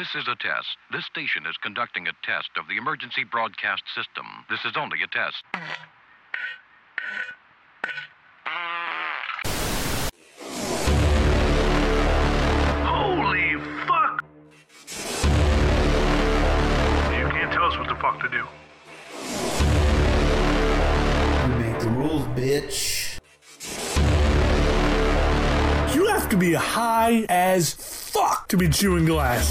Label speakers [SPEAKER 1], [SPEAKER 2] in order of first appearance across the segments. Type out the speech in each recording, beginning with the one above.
[SPEAKER 1] This is a test. This station is conducting a test of the emergency broadcast system. This is only a test.
[SPEAKER 2] Holy fuck! You can't tell us what the fuck to do.
[SPEAKER 3] You make the rules, bitch.
[SPEAKER 2] You have to be high as fuck to be chewing glass.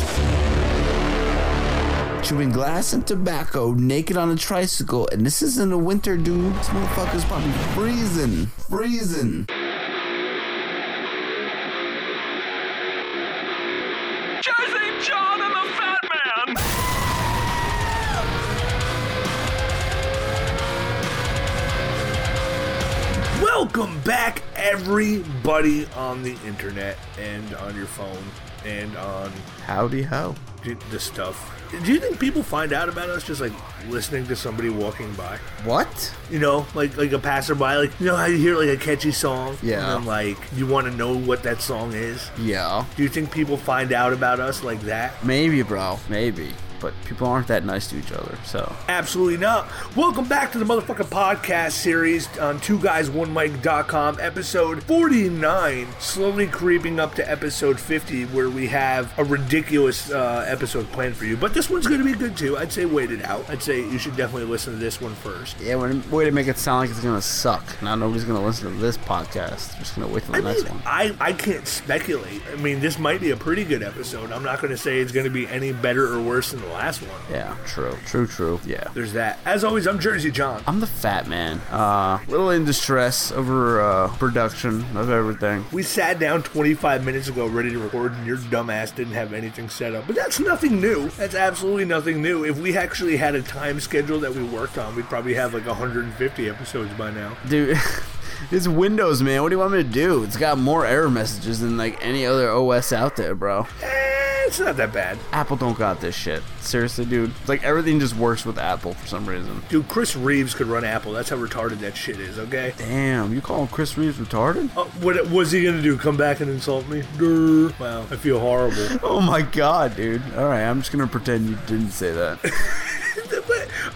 [SPEAKER 3] Chewing glass and tobacco naked on a tricycle, and this is in the winter, dude. This motherfucker's probably freezing. Freezing.
[SPEAKER 2] Jersey John and the Fat Man! Welcome back, everybody on the internet and on your phone and on
[SPEAKER 3] Howdy ho.
[SPEAKER 2] this stuff. Do you think people find out about us just like listening to somebody walking by?
[SPEAKER 3] What?
[SPEAKER 2] You know, like like a passerby, like you know how you hear like a catchy song,
[SPEAKER 3] Yeah.
[SPEAKER 2] and then like you want to know what that song is.
[SPEAKER 3] Yeah.
[SPEAKER 2] Do you think people find out about us like that?
[SPEAKER 3] Maybe, bro. Maybe. But people aren't that nice to each other, so.
[SPEAKER 2] Absolutely not. Welcome back to the motherfucking podcast series on two guys one mic.com, episode 49, slowly creeping up to episode 50, where we have a ridiculous uh, episode planned for you. But this one's going to be good too. I'd say wait it out. I'd say you should definitely listen to this one first.
[SPEAKER 3] Yeah, when, way to make it sound like it's gonna suck. Now nobody's gonna listen to this podcast. They're just gonna wait for the
[SPEAKER 2] I
[SPEAKER 3] next
[SPEAKER 2] mean,
[SPEAKER 3] one.
[SPEAKER 2] I, I can't speculate. I mean, this might be a pretty good episode. I'm not going to say it's going to be any better or worse than the last one.
[SPEAKER 3] Yeah, true. True, true. Yeah.
[SPEAKER 2] There's that. As always, I'm Jersey John.
[SPEAKER 3] I'm the fat man. Uh, little in distress over uh, production of everything.
[SPEAKER 2] We sat down 25 minutes ago ready to record, and your dumbass didn't have anything set up. But that's nothing new. That's absolutely nothing new. If we actually had a time schedule that we worked on, we'd probably have like 150 episodes by now.
[SPEAKER 3] Dude, it's Windows, man. What do you want me to do? It's got more error messages than like any other OS out there, bro.
[SPEAKER 2] It's not that bad.
[SPEAKER 3] Apple don't got this shit. Seriously, dude. Like everything just works with Apple for some reason.
[SPEAKER 2] Dude, Chris Reeves could run Apple. That's how retarded that shit is, okay?
[SPEAKER 3] Damn, you calling Chris Reeves retarded?
[SPEAKER 2] Uh, what was he gonna do? Come back and insult me? Durr. Wow, I feel horrible.
[SPEAKER 3] Oh my god, dude. All right, I'm just gonna pretend you didn't say that.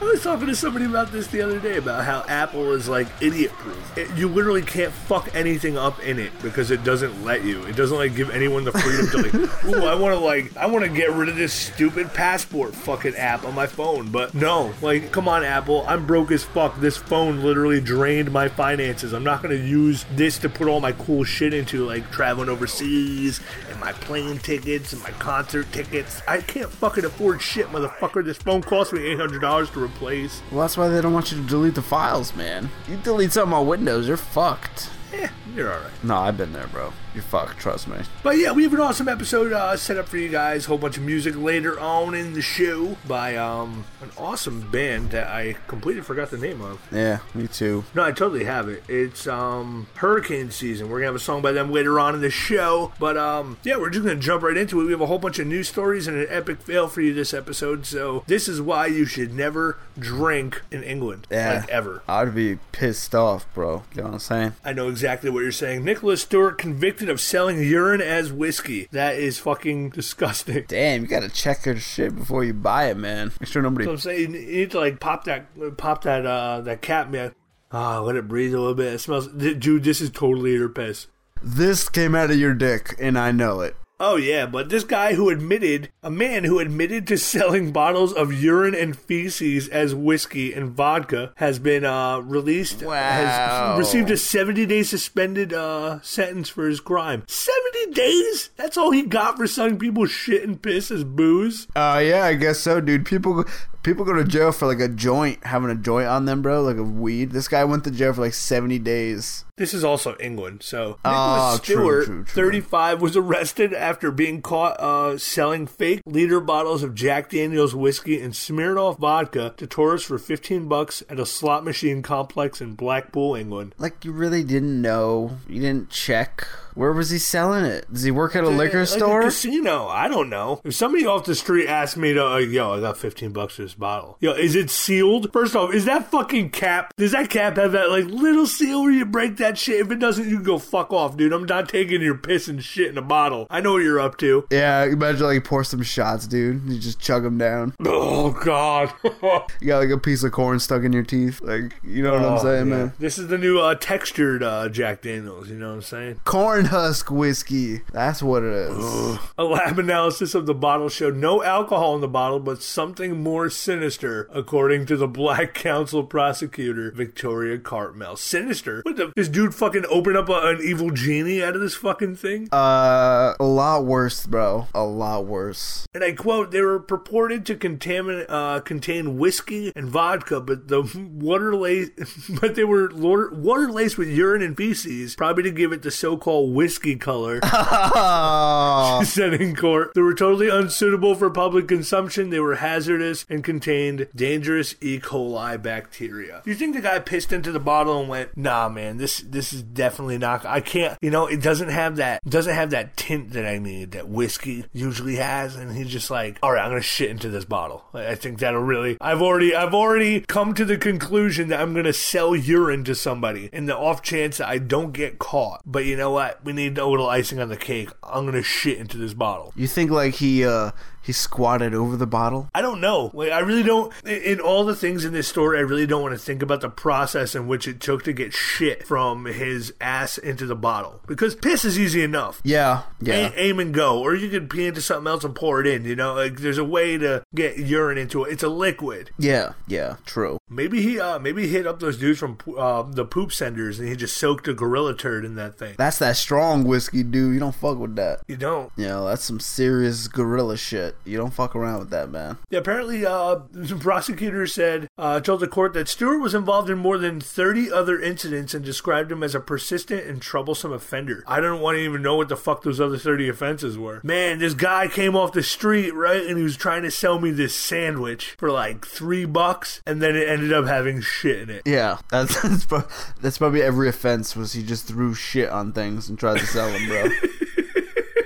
[SPEAKER 2] I was talking to somebody about this the other day about how Apple is like idiot proof. It- You literally can't fuck anything up in it because it doesn't let you. It doesn't like give anyone the freedom to like, ooh, I want to like, I want to get rid of this stupid passport fucking app on my phone. But no, like, come on, Apple, I'm broke as fuck. This phone literally drained my finances. I'm not gonna use this to put all my cool shit into, like traveling overseas and my plane tickets and my concert tickets. I can't fucking afford shit, motherfucker. This phone cost me eight hundred dollars to replace.
[SPEAKER 3] well, that's why they don't want you to delete the files, man. You delete something on Windows, you're fucked.
[SPEAKER 2] Eh, you're alright.
[SPEAKER 3] No, I've been there, bro. You're fucked, trust me.
[SPEAKER 2] But yeah, we have an awesome episode uh, set up for you guys. Whole bunch of music later on in the show by um, an awesome band that I completely forgot the name of.
[SPEAKER 3] Yeah, me too.
[SPEAKER 2] No, I totally have it. It's um Hurricane Season. We're gonna have a song by them later on in the show. But um yeah, we're just gonna jump right into it. We have a whole bunch of news stories and an epic fail for you this episode. So this is why you should never drink in England.
[SPEAKER 3] Yeah.
[SPEAKER 2] Like ever.
[SPEAKER 3] I'd be pissed off, bro. You know what I'm saying?
[SPEAKER 2] I know exactly what you're saying. Nicholas Stewart convicted of selling urine as whiskey. That is fucking disgusting.
[SPEAKER 3] Damn, you gotta check your shit before you buy it, man. Make sure nobody.
[SPEAKER 2] So I'm saying you need to like pop that pop that uh that cap man. Ah, let it breathe a little bit. It smells dude, this is totally your piss.
[SPEAKER 3] This came out of your dick, and I know it.
[SPEAKER 2] Oh yeah, but this guy who admitted, a man who admitted to selling bottles of urine and feces as whiskey and vodka, has been uh, released.
[SPEAKER 3] Wow.
[SPEAKER 2] Has received a 70 day suspended uh, sentence for his crime. 70 days? That's all he got for selling people shit and piss as booze.
[SPEAKER 3] Uh, yeah, I guess so, dude. People people go to jail for like a joint, having a joint on them, bro, like a weed. This guy went to jail for like seventy days.
[SPEAKER 2] This is also England, so Nicholas
[SPEAKER 3] Oh, true,
[SPEAKER 2] Stewart,
[SPEAKER 3] true, true.
[SPEAKER 2] 35, was arrested after being caught uh, selling fake liter bottles of Jack Daniel's whiskey and Smirnoff vodka to tourists for 15 bucks at a slot machine complex in Blackpool, England.
[SPEAKER 3] Like you really didn't know, you didn't check Where was he selling it? Does he work at a liquor
[SPEAKER 2] Like
[SPEAKER 3] store?
[SPEAKER 2] A casino. I don't know. If somebody off the street asked me to, uh, yo, I got 15 bucks for this bottle. Yo, is it sealed? First off, is that fucking cap? Does that cap have that like little seal where you break that shit? If it doesn't, you can go fuck off, dude. I'm not taking your piss and shit in a bottle. I know what you're up to.
[SPEAKER 3] yeah, imagine like pour some shots, dude. You just chug them down.
[SPEAKER 2] Oh God.
[SPEAKER 3] You got like a piece of corn stuck in your teeth. Like, you know what I'm
[SPEAKER 2] Oh,
[SPEAKER 3] saying,
[SPEAKER 2] yeah.
[SPEAKER 3] man?
[SPEAKER 2] This is the new uh, textured uh, Jack Daniels. You know what I'm saying?
[SPEAKER 3] Corn husk whiskey. That's what it is.
[SPEAKER 2] A lab analysis of the bottle showed no alcohol in the bottle, but something more sinister, according to the Black Council prosecutor Victoria Cartmel. Sinister? What the? This dude fucking opened up a, an evil genie out of this fucking thing?
[SPEAKER 3] Uh, a lot worse, bro. A lot worse.
[SPEAKER 2] And I quote: "They were purported to contaminate, uh, contain whiskey and vodka, but the water laced, but they were water, water laced with urine and feces, probably to give it the so-called whiskey color."
[SPEAKER 3] Oh,
[SPEAKER 2] said in court. They were totally unsuitable for public consumption. They were hazardous and contained dangerous E. coli bacteria. Do you think the guy pissed into the bottle and went, "Nah, man, this this is definitely not. I can't. You know, it doesn't have that doesn't have that tint that I need that whiskey usually has." And he's just like, "All right, I'm gonna shit into this bottle. I I think that'll really. I've already I've already come to the conclusion that I'm gonna sell urine to somebody in the off chance that I don't get caught. But you know what? We need a little icing on the cake. I'm gonna shit into this bottle.
[SPEAKER 3] you think like he uh he squatted over the bottle?
[SPEAKER 2] I don't know. Like, I really don't. In all the things in this story, I really don't want to think about the process in which it took to get shit from his ass into the bottle. Because piss is easy enough.
[SPEAKER 3] Yeah, yeah.
[SPEAKER 2] A- aim and go, or you could pee into something else and pour it in. You know, like there's a way to get urine into it. It's a liquid.
[SPEAKER 3] Yeah, yeah, true.
[SPEAKER 2] Maybe he, uh, maybe he hit up those dudes from uh, the poop senders, and he just soaked a gorilla turd in that thing.
[SPEAKER 3] That's that strong whiskey, dude. You don't fuck with that.
[SPEAKER 2] You don't.
[SPEAKER 3] You know, that's some serious gorilla shit. You don't fuck around with that, man.
[SPEAKER 2] Yeah, apparently, uh, the prosecutor said, uh, told the court that Stewart was involved in more than 30 other incidents and described him as a persistent and troublesome offender. I don't want to even know what the fuck those other 30 offenses were. Man, this guy came off the street, right, and he was trying to sell me this sandwich for like three bucks, and then it ended up having shit in it.
[SPEAKER 3] Yeah, that's that's, that's probably every offense was he just threw shit on things and tried to sell them, bro.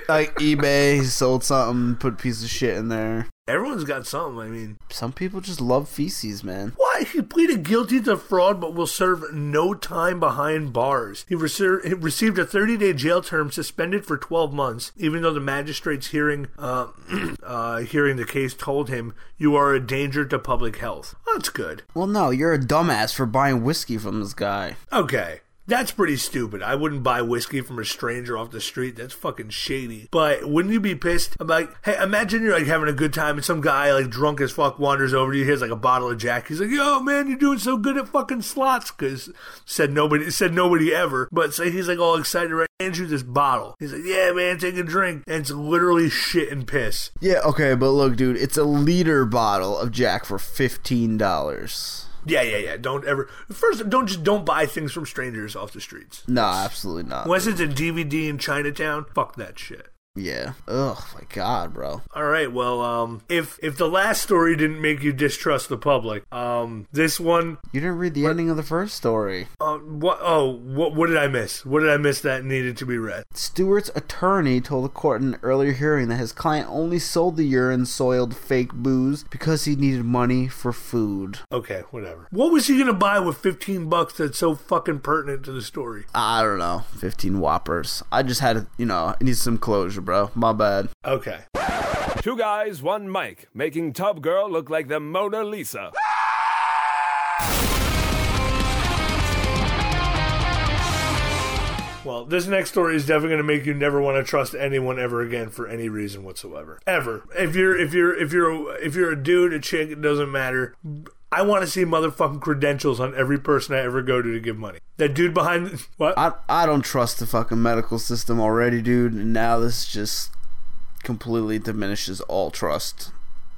[SPEAKER 3] like eBay, sold something, put a piece of shit in there.
[SPEAKER 2] Everyone's got something, I mean.
[SPEAKER 3] Some people just love feces, man.
[SPEAKER 2] Why? He pleaded guilty to fraud but will serve no time behind bars. He, reser- he received a 30 day jail term suspended for 12 months, even though the magistrate's hearing, uh, uh, hearing the case told him, You are a danger to public health. That's good.
[SPEAKER 3] Well, no, you're a dumbass for buying whiskey from this guy.
[SPEAKER 2] Okay. That's pretty stupid. I wouldn't buy whiskey from a stranger off the street. That's fucking shady. But wouldn't you be pissed? I'm like, hey, imagine you're like having a good time and some guy like drunk as fuck wanders over to you, here's like a bottle of Jack. He's like, yo, man, you're doing so good at fucking slots. Cause said nobody, said nobody ever. But say he's like all excited, right? Hands you this bottle. He's like, yeah, man, take a drink. And it's literally shit and piss.
[SPEAKER 3] Yeah, okay, but look, dude, it's a liter bottle of Jack for fifteen dollars.
[SPEAKER 2] Yeah, yeah, yeah. Don't ever, first, don't just, don't buy things from strangers off the streets.
[SPEAKER 3] No, absolutely not.
[SPEAKER 2] Unless it's a DVD in Chinatown, fuck that shit.
[SPEAKER 3] Yeah. Ugh, my God, bro.
[SPEAKER 2] All right. Well, um, if if the last story didn't make you distrust the public, um, this one,
[SPEAKER 3] You didn't read the ending of the first story.
[SPEAKER 2] uh, what? Oh, what? What did I miss? What did I miss that needed to be read?
[SPEAKER 3] Stewart's attorney told the court in an earlier hearing that his client only sold the urine soiled fake booze because he needed money for food.
[SPEAKER 2] Okay, whatever. What was he gonna buy with fifteen bucks that's so fucking pertinent to the story?
[SPEAKER 3] I don't know, 15 whoppers. I just had you know, I need some closure, bro. My bad.
[SPEAKER 2] Okay.
[SPEAKER 4] Two guys, one mic, making Tub Girl look like the Mona Lisa.
[SPEAKER 2] Well, this next story is definitely going to make you never want to trust anyone ever again for any reason whatsoever. Ever. If you're if you're if you're a, if you're a dude, a chick, it doesn't matter. I want to see motherfucking credentials on every person I ever go to to give money. That dude behind what?
[SPEAKER 3] I I don't trust the fucking medical system already, dude, and now this just completely diminishes all trust.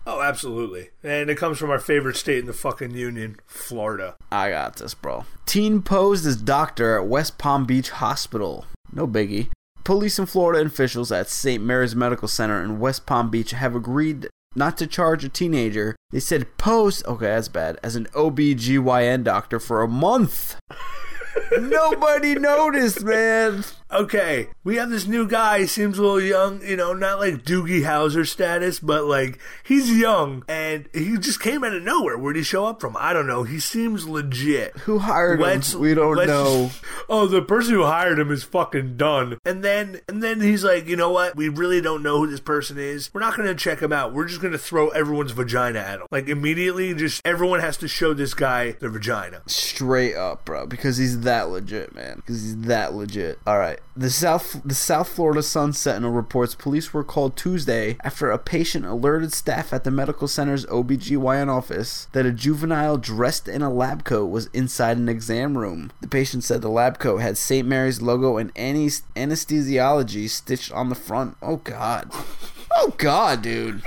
[SPEAKER 2] Oh, absolutely. And it comes from our favorite state in the fucking union, Florida.
[SPEAKER 3] I got this, bro. Teen posed as doctor at West Palm Beach Hospital. No biggie. Police and Florida officials at St. Mary's Medical Center in West Palm Beach have agreed not to charge a teenager. They said post, okay, that's bad, as an OBGYN doctor for a month. Nobody noticed, man.
[SPEAKER 2] Okay, we have this new guy. He seems a little young, you know, not like Doogie Howser status, but like he's young and he just came out of nowhere. Where'd he show up from? I don't know. He seems legit.
[SPEAKER 3] Who hired
[SPEAKER 2] Let's-
[SPEAKER 3] him? We don't know.
[SPEAKER 2] Oh, the person who hired him is fucking done. And then, and then he's like, you know what? We really don't know who this person is. We're not going to check him out. We're just going to throw everyone's vagina at him. Like immediately, just everyone has to show this guy their vagina.
[SPEAKER 3] Straight up, bro, because he's that legit, man. Because he's that legit. All right, the South the South Florida Sun Sentinel reports police were called Tuesday after a patient alerted staff at the medical center's OBGYN office that a juvenile dressed in a lab coat was inside an exam room. The patient said the lab coat had St. Mary's logo and anes- anesthesiology stitched on the front. Oh God. Oh God, dude.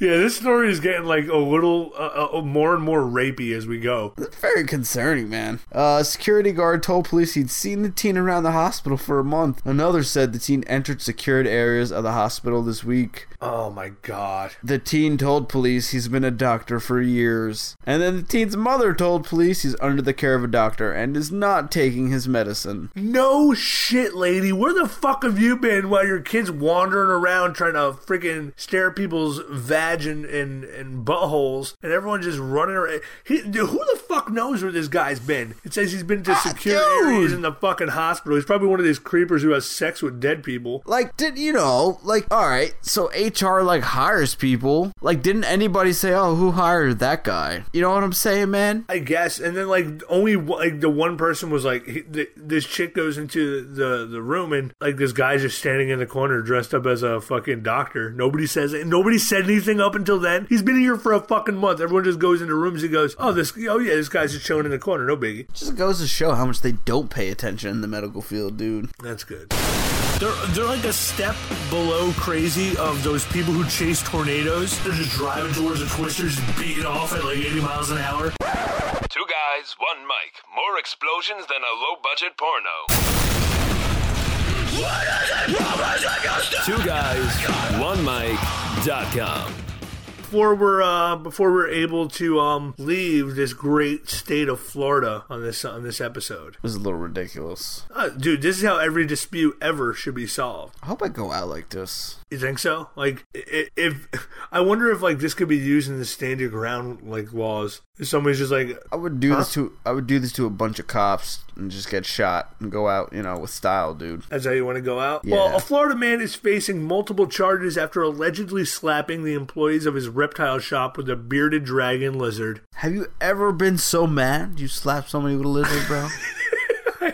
[SPEAKER 2] Yeah, this story is getting like a little uh, uh, more and more rapey as we go.
[SPEAKER 3] Very concerning, man. Uh, a security guard told police he'd seen the teen around the hospital for a month. Another said the teen entered secured areas of the hospital this week.
[SPEAKER 2] Oh my god.
[SPEAKER 3] The teen told police he's been a doctor for years. And then the teen's mother told police he's under the care of a doctor and is not taking his medicine.
[SPEAKER 2] No shit, lady. Where the fuck have you been while your kid's wandering around trying to freaking stare people's vag and, and, and buttholes and everyone just running around? He, dude, who the fuck knows where this guy's been? It says he's been to ah, secure
[SPEAKER 3] dude.
[SPEAKER 2] areas in the fucking hospital. He's probably one of these creepers who has sex with dead people.
[SPEAKER 3] Like, did you know? Like, all right, so HR like hires people. Like, didn't anybody say, "Oh, who hired that guy"? You know what I'm saying, man?
[SPEAKER 2] I guess, and then like only like the one person was like he, th- this chick goes into the the room and like this guy's just standing in the corner dressed up as a fucking doctor. Nobody says it. Nobody said anything up until then. He's been here for a fucking month. Everyone just goes into rooms. He goes, oh this, oh yeah, this guy's just chilling in the corner. No biggie.
[SPEAKER 3] Just goes to show how much they don't pay attention in the medical field, dude.
[SPEAKER 2] That's good. They're, they're like a step below crazy of those people who chase tornadoes. They're just driving towards the twisters, beating off at like 80 miles an hour.
[SPEAKER 4] Two guys, one mic. More explosions than a low budget porno. Two guys, one mic.com.
[SPEAKER 2] before we're uh, before we're able to um, leave this great state of Florida on this on this episode,
[SPEAKER 3] This is a little ridiculous.
[SPEAKER 2] uh, dude, this is how every dispute ever should be solved.
[SPEAKER 3] I hope I go out like this.
[SPEAKER 2] You think so? Like, if I wonder if like this could be used in the stand your ground like laws. If somebody's just like,
[SPEAKER 3] I would do
[SPEAKER 2] Huh?
[SPEAKER 3] this to I would do this to a bunch of cops and just get shot and go out, you know, with style, dude.
[SPEAKER 2] That's how you want to go out?
[SPEAKER 3] Yeah.
[SPEAKER 2] Well, a Florida man is facing multiple charges after allegedly slapping the employees of his reptile shop with a bearded dragon lizard.
[SPEAKER 3] Have you ever been so mad you slapped somebody with a lizard, bro?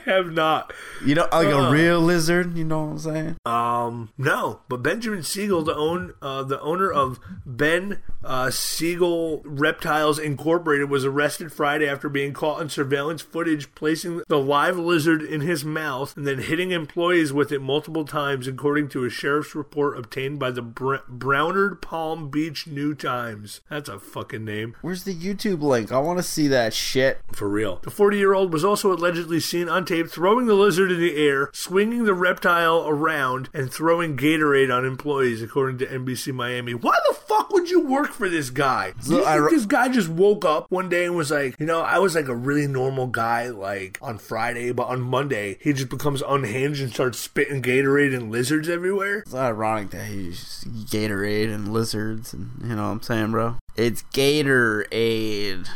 [SPEAKER 2] Have not.
[SPEAKER 3] you know, like
[SPEAKER 2] Uh.
[SPEAKER 3] a real lizard. You know what I'm saying?
[SPEAKER 2] Um, no, but Benjamin Siegel, the own uh, the owner of Ben uh, Siegel Reptiles Incorporated, was arrested Friday after being caught on surveillance footage placing the live lizard in his mouth and then hitting employees with it multiple times, according to a sheriff's report obtained by the Br- Brownard Palm Beach New Times. That's a fucking name.
[SPEAKER 3] Where's the YouTube link? I want to see that shit.
[SPEAKER 2] For real. The 40 year old was also allegedly seen on tape throwing the lizard in the air, swinging the reptile around, and throwing Gatorade on employees, according to NBC Miami. Why the fuck would you work for this guy? Do you think this guy just woke up one day and was like, you know, I was like a really normal guy, like on Friday, but on Monday, he just becomes unhinged and starts spitting Gatorade and lizards everywhere?
[SPEAKER 3] It's not ironic that he's Gatorade and lizards, and you know what I'm saying, bro? It's Gatorade.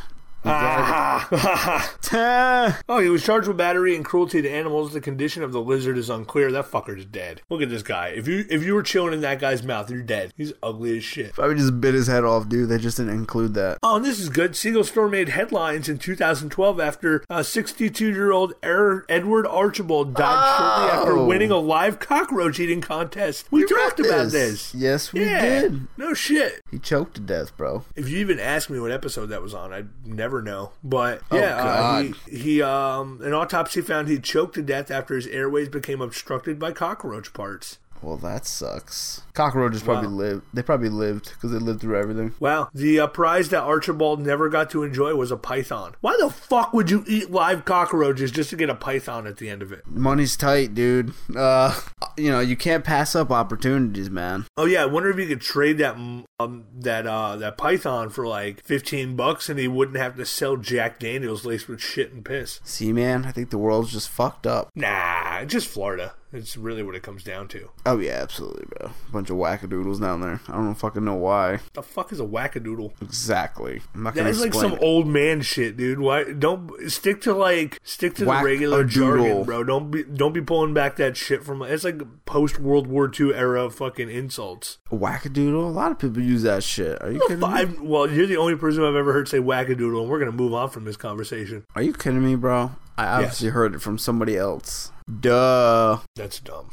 [SPEAKER 3] You
[SPEAKER 2] Oh, he was charged with battery and cruelty to animals. The condition of the lizard is unclear. That fucker's dead. Look at this guy. If you if you were chilling in that guy's mouth, you're dead. He's ugly as shit.
[SPEAKER 3] i Probably just bit his head off, dude. They just didn't include that.
[SPEAKER 2] Oh, and this is good. Siegel store made headlines in 2012 after a 62-year-old Er- Edward Archibald died shortly after
[SPEAKER 3] Oh.
[SPEAKER 2] winning a live cockroach eating contest. We, talked
[SPEAKER 3] read
[SPEAKER 2] about
[SPEAKER 3] this.
[SPEAKER 2] this.
[SPEAKER 3] Yes, we
[SPEAKER 2] yeah.
[SPEAKER 3] did.
[SPEAKER 2] No shit.
[SPEAKER 3] He choked to death, bro.
[SPEAKER 2] If you even ask me what episode that was on, I'd never know. But
[SPEAKER 3] Oh,
[SPEAKER 2] yeah, uh, he, he um an autopsy found he choked to death after his airways became obstructed by cockroach parts.
[SPEAKER 3] Well, that sucks. Cockroaches probably
[SPEAKER 2] Wow.
[SPEAKER 3] lived. They probably lived because they lived through everything.
[SPEAKER 2] Wow, the uh, prize that Archibald never got to enjoy was a python. Why the fuck would you eat live cockroaches just to get a python at the end of it?
[SPEAKER 3] Money's tight, dude. Uh, you know you can't pass up opportunities, man.
[SPEAKER 2] Oh yeah, I wonder if you could trade that um, that uh that python for like fifteen bucks, and he wouldn't have to sell Jack Daniels laced with shit and piss.
[SPEAKER 3] See, man, I think the world's just fucked up.
[SPEAKER 2] Nah, just Florida. It's really what it comes down to.
[SPEAKER 3] Oh yeah, absolutely, bro. Bunch of wackadoodles down there. I don't fucking know why.
[SPEAKER 2] The fuck is a wackadoodle?
[SPEAKER 3] Exactly. I'm not gonna
[SPEAKER 2] That's like some
[SPEAKER 3] it.
[SPEAKER 2] old man shit, dude. Why don't stick to like stick to the regular jargon, bro? Don't be don't be pulling back that shit from. It's like post World War II era fucking insults.
[SPEAKER 3] A Wackadoodle. A lot of people use that shit. Are you kidding me?
[SPEAKER 2] Well, you're the only person I've ever heard say wackadoodle, and we're gonna move on from this conversation.
[SPEAKER 3] Are you kidding me, bro? I obviously heard it from somebody else. Duh.
[SPEAKER 2] That's dumb.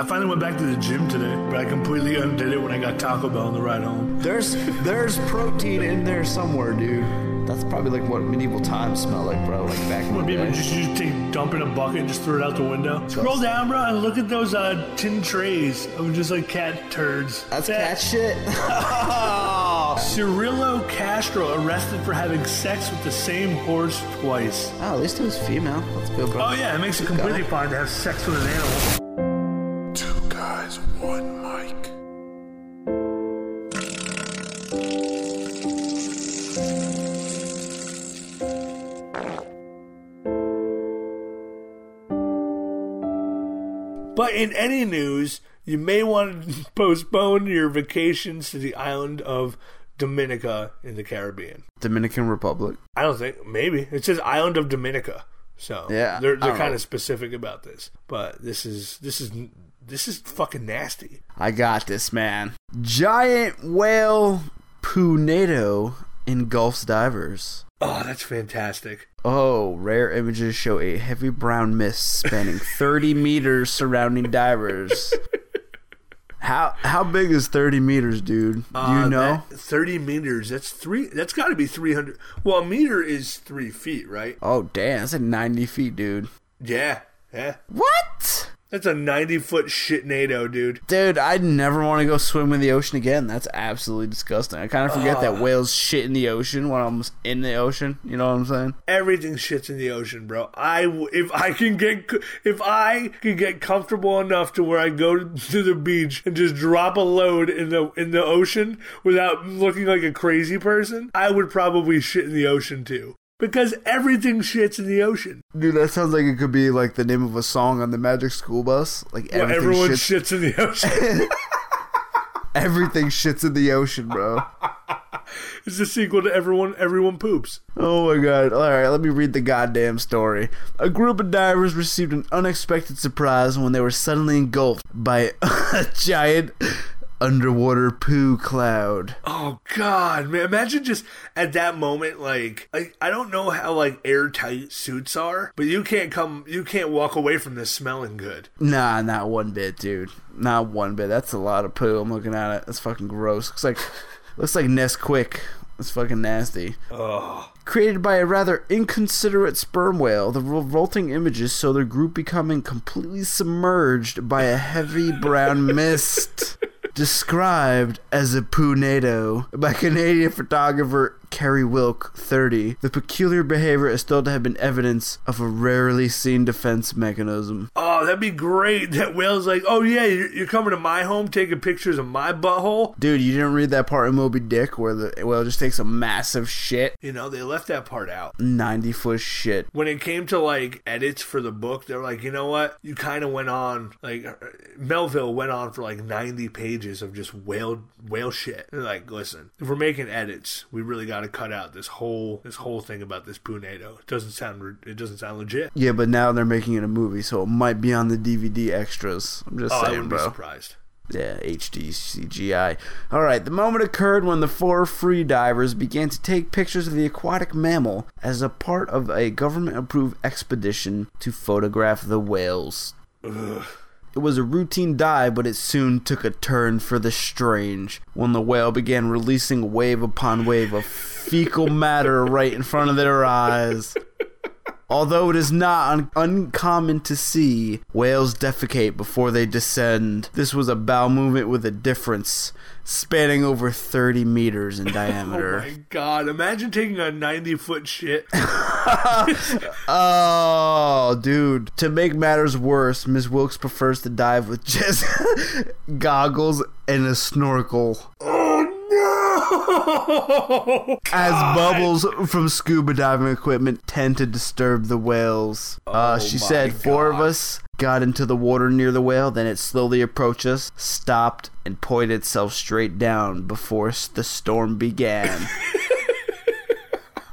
[SPEAKER 2] I finally went back to the gym today, but I completely undid it when I got Taco Bell on the ride home.
[SPEAKER 3] There's there's protein in there somewhere, dude. That's probably like what medieval times smell like, bro. Like back in the
[SPEAKER 2] What people
[SPEAKER 3] day.
[SPEAKER 2] just you take dump in a bucket and just throw it out the window. Scroll down, bro, and look at those uh, tin trays of just like cat turds.
[SPEAKER 3] That's
[SPEAKER 2] That-
[SPEAKER 3] cat shit.
[SPEAKER 2] oh, Cirillo Castro arrested for having sex with the same horse twice.
[SPEAKER 3] Oh, at least it was female. That's good, bro.
[SPEAKER 2] Oh yeah, it makes it completely fine to have sex with an animal.
[SPEAKER 5] Two guys, one mic.
[SPEAKER 2] But in any news, you may want to postpone your vacations to the island of Dominica in the Caribbean.
[SPEAKER 3] Dominican Republic.
[SPEAKER 2] I don't think maybe it says island of Dominica, so
[SPEAKER 3] Yeah,
[SPEAKER 2] they're they're kind
[SPEAKER 3] know.
[SPEAKER 2] of specific about this. But this is this is this is fucking nasty.
[SPEAKER 3] I got this, man. Giant whale poonado engulfs divers.
[SPEAKER 2] Oh, that's fantastic.
[SPEAKER 3] Oh, rare images show a heavy brown mist spanning 30 meters surrounding divers. How how big is 30 meters, dude? Do you
[SPEAKER 2] Uh,
[SPEAKER 3] know?
[SPEAKER 2] that- thirty meters? That's three. That's got to be three hundred. Well, a meter is three feet, right?
[SPEAKER 3] Oh, damn, that's like 90 feet, dude.
[SPEAKER 2] Yeah, yeah.
[SPEAKER 3] What?
[SPEAKER 2] That's a ninety foot shitnado, dude.
[SPEAKER 3] Dude, I'd never want to go swim in the ocean again. That's absolutely disgusting. I kind of forget that whales shit in the ocean when I'm in the ocean. You know what I'm saying?
[SPEAKER 2] Everything shits in the ocean, bro. I if I can get if I can get comfortable enough to where I go to the beach and just drop a load in the in the ocean without looking like a crazy person, I would probably shit in the ocean too. Because everything shits in the ocean.
[SPEAKER 3] Dude, that sounds like it could be like the name of a song on the Magic School Bus. Like
[SPEAKER 2] Well,
[SPEAKER 3] everything
[SPEAKER 2] everyone
[SPEAKER 3] shits,
[SPEAKER 2] shits in the ocean.
[SPEAKER 3] everything shits in the ocean, bro.
[SPEAKER 2] it's the sequel to Everyone Everyone Poops.
[SPEAKER 3] Oh my god. Alright, let me read the goddamn story. A group of divers received an unexpected surprise when they were suddenly engulfed by a giant underwater poo cloud.
[SPEAKER 2] Oh God, man! Imagine just at that moment, like, like I don't know how like airtight suits are, but you can't come, you can't walk away from this smelling good.
[SPEAKER 3] Nah, not one bit, dude. Not one bit. That's a lot of poo. I'm looking at it. That's fucking gross. Looks like looks like Nesquik. It's fucking nasty.
[SPEAKER 2] Oh,
[SPEAKER 3] Created by a rather inconsiderate sperm whale, the revolting images show the group becoming completely submerged by a heavy brown mist. Described as a poonado by Canadian photographer Keri Wilk, 30. The peculiar behavior is thought to have been evidence of a rarely seen defense mechanism.
[SPEAKER 2] oh, that'd be great. That whale's like, oh yeah, you're, you're coming to my home, taking pictures of my butthole.
[SPEAKER 3] Dude, you didn't read that part in Moby Dick where the whale just takes a massive shit?
[SPEAKER 2] You know, they left that part out.
[SPEAKER 3] 90 foot shit.
[SPEAKER 2] When it came to like edits for the book, they're like, you know what? You kind of went on like Melville went on for like 90 pages of just whale whale shit. They're like, listen, if we're making edits, we really got to cut out this whole this whole thing about this poonado. It doesn't sound it doesn't sound legit.
[SPEAKER 3] Yeah, but now they're making it a movie, so it might be on the DVD extras. I'm just
[SPEAKER 2] Oh, I
[SPEAKER 3] saying,
[SPEAKER 2] wouldn't be surprised.
[SPEAKER 3] Yeah, HD CGI. All right, the moment occurred when the four free divers began to take pictures of the aquatic mammal as a part of a government-approved expedition to photograph the whales. It was a routine dive, but it soon took a turn for the strange when the whale began releasing wave upon wave of fecal matter right in front of their eyes. Although it is not un- uncommon to see whales defecate before they descend, this was a bowel movement with a difference, spanning over 30 meters in diameter.
[SPEAKER 2] Oh my god! Imagine taking a ninety-foot shit.
[SPEAKER 3] Oh, dude. To make matters worse, Miss Wilkes prefers to dive with just goggles and a snorkel.
[SPEAKER 2] oh no!
[SPEAKER 3] As bubbles from scuba diving equipment tend to disturb the whales. uh,
[SPEAKER 2] Oh
[SPEAKER 3] she
[SPEAKER 2] my
[SPEAKER 3] said four of
[SPEAKER 2] God.
[SPEAKER 3] us got into the water near the whale, then it slowly approached us, stopped, and pointed itself straight down before s- the storm began.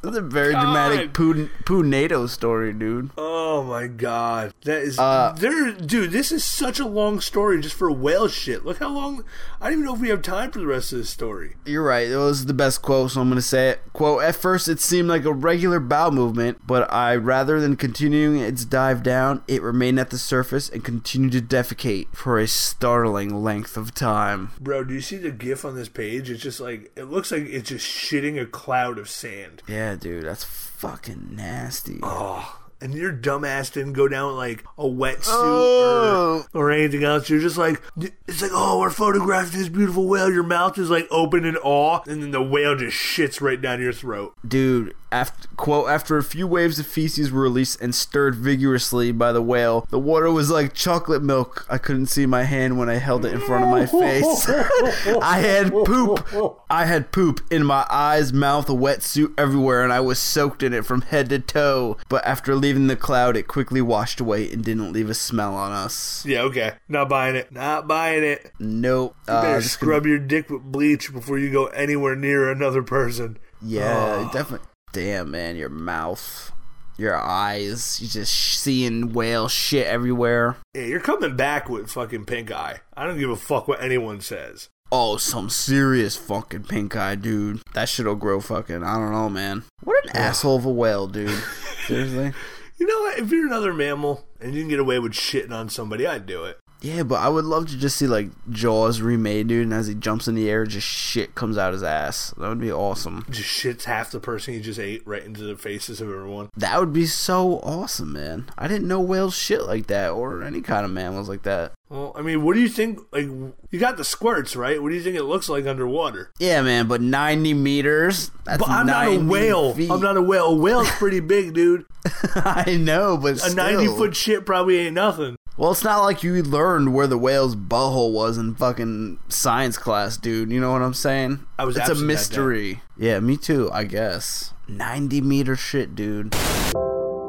[SPEAKER 3] That's a very dramatic poo, poonado story, dude.
[SPEAKER 2] Oh my god, that is
[SPEAKER 3] Uh,
[SPEAKER 2] there, dude. This is such a long story just for whale shit. Look how long. I don't even know if we have time for the rest of this story.
[SPEAKER 3] You're right. It was the best quote, so I'm going to say it. Quote, at first it seemed like a regular bow movement, but I, rather than continuing its dive down, it remained at the surface and continued to defecate for a startling length of time.
[SPEAKER 2] Bro, do you see the gif on this page? It's just like it looks like it's just shitting a cloud of sand.
[SPEAKER 3] Yeah, dude, that's fucking nasty.
[SPEAKER 2] Oh, and your dumbass didn't go down with like a wetsuit
[SPEAKER 3] Oh.
[SPEAKER 2] or, or anything else. You're just like, it's like, oh, we're photographing this beautiful whale. Your mouth is like open in awe, and then the whale just shits right down your throat.
[SPEAKER 3] Dude, after, quote, after a few waves of feces were released and stirred vigorously by the whale, the water was like chocolate milk. I couldn't see my hand when I held it in front of my face. I had poop. I had poop in my eyes, mouth, a wetsuit everywhere, and I was soaked in it from head to toe. But after leaving the cloud, it quickly washed away and didn't leave a smell on us.
[SPEAKER 2] Yeah, okay. Not buying it. Not buying it.
[SPEAKER 3] Nope.
[SPEAKER 2] You
[SPEAKER 3] Uh,
[SPEAKER 2] better
[SPEAKER 3] gonna-
[SPEAKER 2] scrub your dick with bleach before you go anywhere near another person.
[SPEAKER 3] Yeah,
[SPEAKER 2] Oh.
[SPEAKER 3] definitely. Damn, man, your mouth, your eyes, you just seeing whale shit everywhere.
[SPEAKER 2] Yeah, you're coming back with fucking pink eye. I don't give a fuck what anyone says.
[SPEAKER 3] Oh, some serious fucking pink eye, dude. That shit'll grow fucking. I don't know, man. What an asshole of a whale, dude. Seriously.
[SPEAKER 2] You know what? If you're another mammal and you can get away with shitting on somebody, I'd do it.
[SPEAKER 3] Yeah, but I would love to just see like Jaws remade, dude. And as he jumps in the air, just shit comes out his ass. That would be awesome.
[SPEAKER 2] Just shits half the person he just ate right into the faces of everyone.
[SPEAKER 3] That would be so awesome, man. I didn't know whales shit like that, or any kind of mammals like that.
[SPEAKER 2] Well, I mean, what do you think? Like, you got the squirts, right? What do you think it looks like underwater?
[SPEAKER 3] Yeah, man, but 90 meters? That's
[SPEAKER 2] But I'm not a whale.
[SPEAKER 3] feet.
[SPEAKER 2] I'm not a whale. A whale's pretty big, dude.
[SPEAKER 3] I know, but
[SPEAKER 2] A
[SPEAKER 3] still.
[SPEAKER 2] 90 foot shit probably ain't nothing.
[SPEAKER 3] Well, it's not like you learned where the whale's butthole was in fucking science class, dude. You know what I'm saying?
[SPEAKER 2] I was
[SPEAKER 3] It's a mystery. Yeah, me too. I guess. 90 meter shit, dude.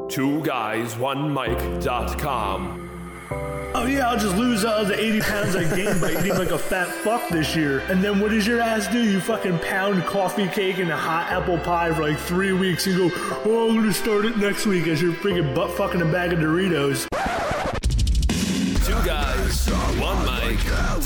[SPEAKER 4] Two guys, one mic.com.
[SPEAKER 2] Oh yeah, I'll just lose uh, the 80 pounds I gained by eating like a fat fuck this year. And then what does your ass do? You fucking pound coffee cake and a hot apple pie for like three weeks and go, oh, I'm gonna start it next week as you're freaking butt fucking a bag of Doritos.
[SPEAKER 4] Two guys, one mic.com.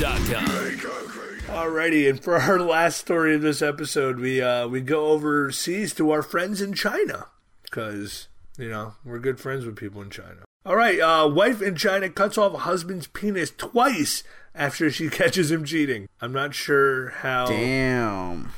[SPEAKER 2] Alrighty, and for our last story of this episode, we uh we go overseas to our friends in China because you know we're good friends with people in China. All right, uh, wife in China cuts off husband's penis twice after she catches him cheating. I'm not sure how
[SPEAKER 3] Damn.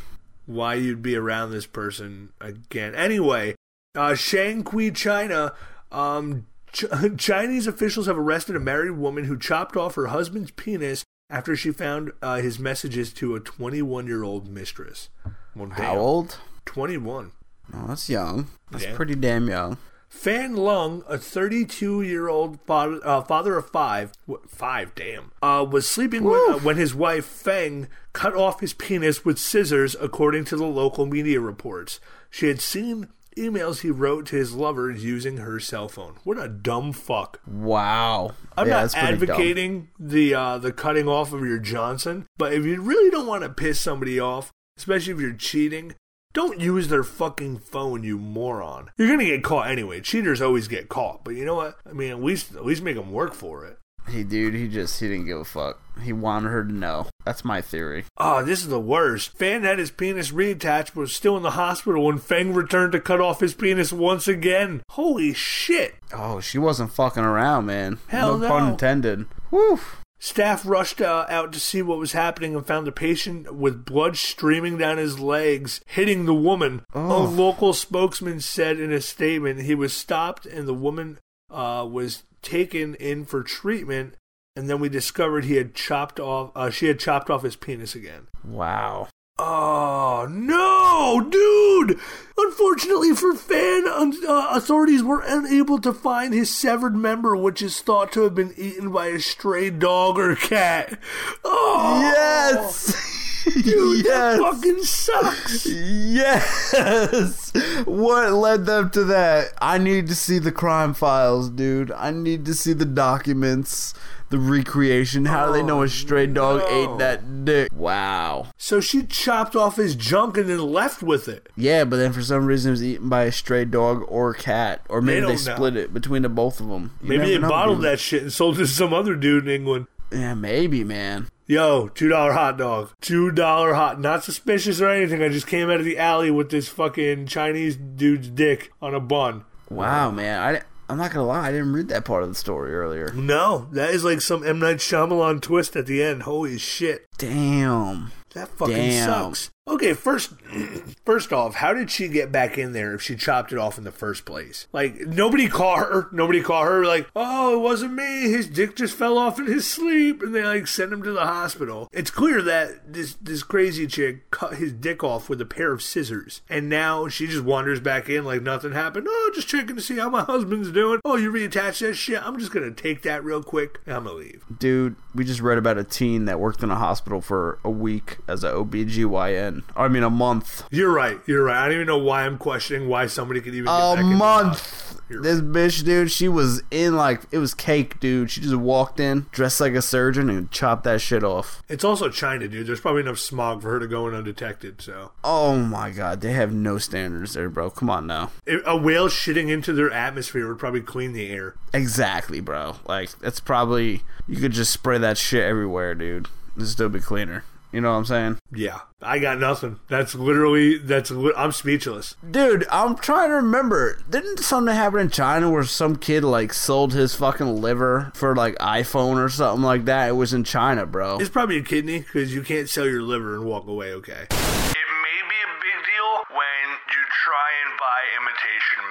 [SPEAKER 2] why you'd be around this person again. Anyway, uh, Shangqi, China. Um, Ch- Chinese officials have arrested a married woman who chopped off her husband's penis after she found uh, his messages to a 21 year old mistress. Well,
[SPEAKER 3] How old?
[SPEAKER 2] 21.
[SPEAKER 3] Oh, that's young. That's
[SPEAKER 2] Yeah.
[SPEAKER 3] pretty damn young.
[SPEAKER 2] Fan Lung, a 32 year old father, uh, father of five, five, damn, uh, was sleeping with, uh, when his wife Feng cut off his penis with scissors, according to the local media reports. She had seen emails he wrote to his lover using her cell phone. What a dumb fuck.
[SPEAKER 3] Wow.
[SPEAKER 2] I'm
[SPEAKER 3] yeah,
[SPEAKER 2] not
[SPEAKER 3] that's pretty dumb.
[SPEAKER 2] advocating the uh, the cutting off of your Johnson, but if you really don't want to piss somebody off, especially if you're cheating, don't use their fucking phone, you moron. You're gonna get caught anyway. Cheaters always get caught, but you know what? I mean, at least at least make them work for it.
[SPEAKER 3] Hey, dude, he just he didn't give a fuck. He wanted her to know. That's my theory.
[SPEAKER 2] Oh, this is the worst. Fan had his penis reattached, but was still in the hospital when Feng returned to cut off his penis once again. Holy shit!
[SPEAKER 3] Oh, she wasn't fucking around, man.
[SPEAKER 2] Hell
[SPEAKER 3] no.
[SPEAKER 2] no.
[SPEAKER 3] pun intended. Woo.
[SPEAKER 2] Staff rushed uh, out to see what was happening and found the patient with blood streaming down his legs, hitting the woman. A local spokesman said in a statement he was stopped and the woman uh, was taken in for treatment. And then we discovered he had chopped off. Uh, she had chopped off his penis again.
[SPEAKER 3] Wow.
[SPEAKER 2] Oh no, dude! Unfortunately for Fan, um, uh, authorities were unable to find his severed member, which is thought to have been eaten by a stray dog or cat. Oh
[SPEAKER 3] Yes.
[SPEAKER 2] dude,
[SPEAKER 3] yes.
[SPEAKER 2] that fucking sucks.
[SPEAKER 3] Yes. What led them to that? I need to see the crime files, dude. I need to see the documents, the recreation. How do they know a oh, stray dog
[SPEAKER 2] no.
[SPEAKER 3] ate that dick? Wow.
[SPEAKER 2] So she chopped off his junk and then left with it.
[SPEAKER 3] Yeah, but then for some reason it was eaten by a stray dog or cat, or maybe they,
[SPEAKER 2] know.
[SPEAKER 3] split it between the both of them. You
[SPEAKER 2] Maybe they
[SPEAKER 3] know,
[SPEAKER 2] bottled
[SPEAKER 3] dude.
[SPEAKER 2] that shit and sold it to some other dude in England.
[SPEAKER 3] Yeah, maybe, man.
[SPEAKER 2] Yo, two dollar hot dog. Two dollar hot. Not suspicious or anything. I just came out of the alley with this fucking Chinese dude's dick on a bun.
[SPEAKER 3] Wow, man. I, I'm not gonna lie, I didn't read that part of the story earlier.
[SPEAKER 2] No, that is like some M Night Shyamalan twist at the end. Holy shit,
[SPEAKER 3] Damn.
[SPEAKER 2] that fucking
[SPEAKER 3] Damn.
[SPEAKER 2] sucks. Okay, first, first off, how did she get back in there if she chopped it off in the first place? Like nobody caught her. Nobody caught her. Like, oh, it wasn't me. His dick just fell off in his sleep, and they like sent him to the hospital. It's clear that this this crazy chick cut his dick off with a pair of scissors, and now she just wanders back in like nothing happened. Oh, just checking to see how my husband's doing. Oh, you reattached that shit. I'm just gonna take that real quick. and I'm gonna leave.
[SPEAKER 3] Dude, we just read about a teen that worked in a hospital for a week as a OBGYN. I mean, a month.
[SPEAKER 2] You're right. You're right. I don't even know why I'm questioning why somebody could even get
[SPEAKER 3] A month. This bitch, dude, she was in like, it was cake, dude. She just walked in, dressed like a surgeon, and chopped that shit off.
[SPEAKER 2] It's also China, dude. There's probably enough smog for her to go in undetected. So
[SPEAKER 3] Oh my god, they have no standards there, bro. Come on now.
[SPEAKER 2] A whale shitting into their atmosphere would probably clean the air.
[SPEAKER 3] Exactly, bro. Like, that's probably, you could just spray that shit everywhere, dude. It'd still be cleaner. You know what I'm saying?
[SPEAKER 2] Yeah, I got nothing. That's literally that's. Li- I'm speechless.
[SPEAKER 3] Dude, I'm trying to remember. Didn't something happen in China where some kid like sold his fucking liver for like iPhone or something like that? It was in China, bro.
[SPEAKER 2] It's probably a kidney because you can't sell your liver and walk away. Okay. It may be a big deal when you try and buy imitation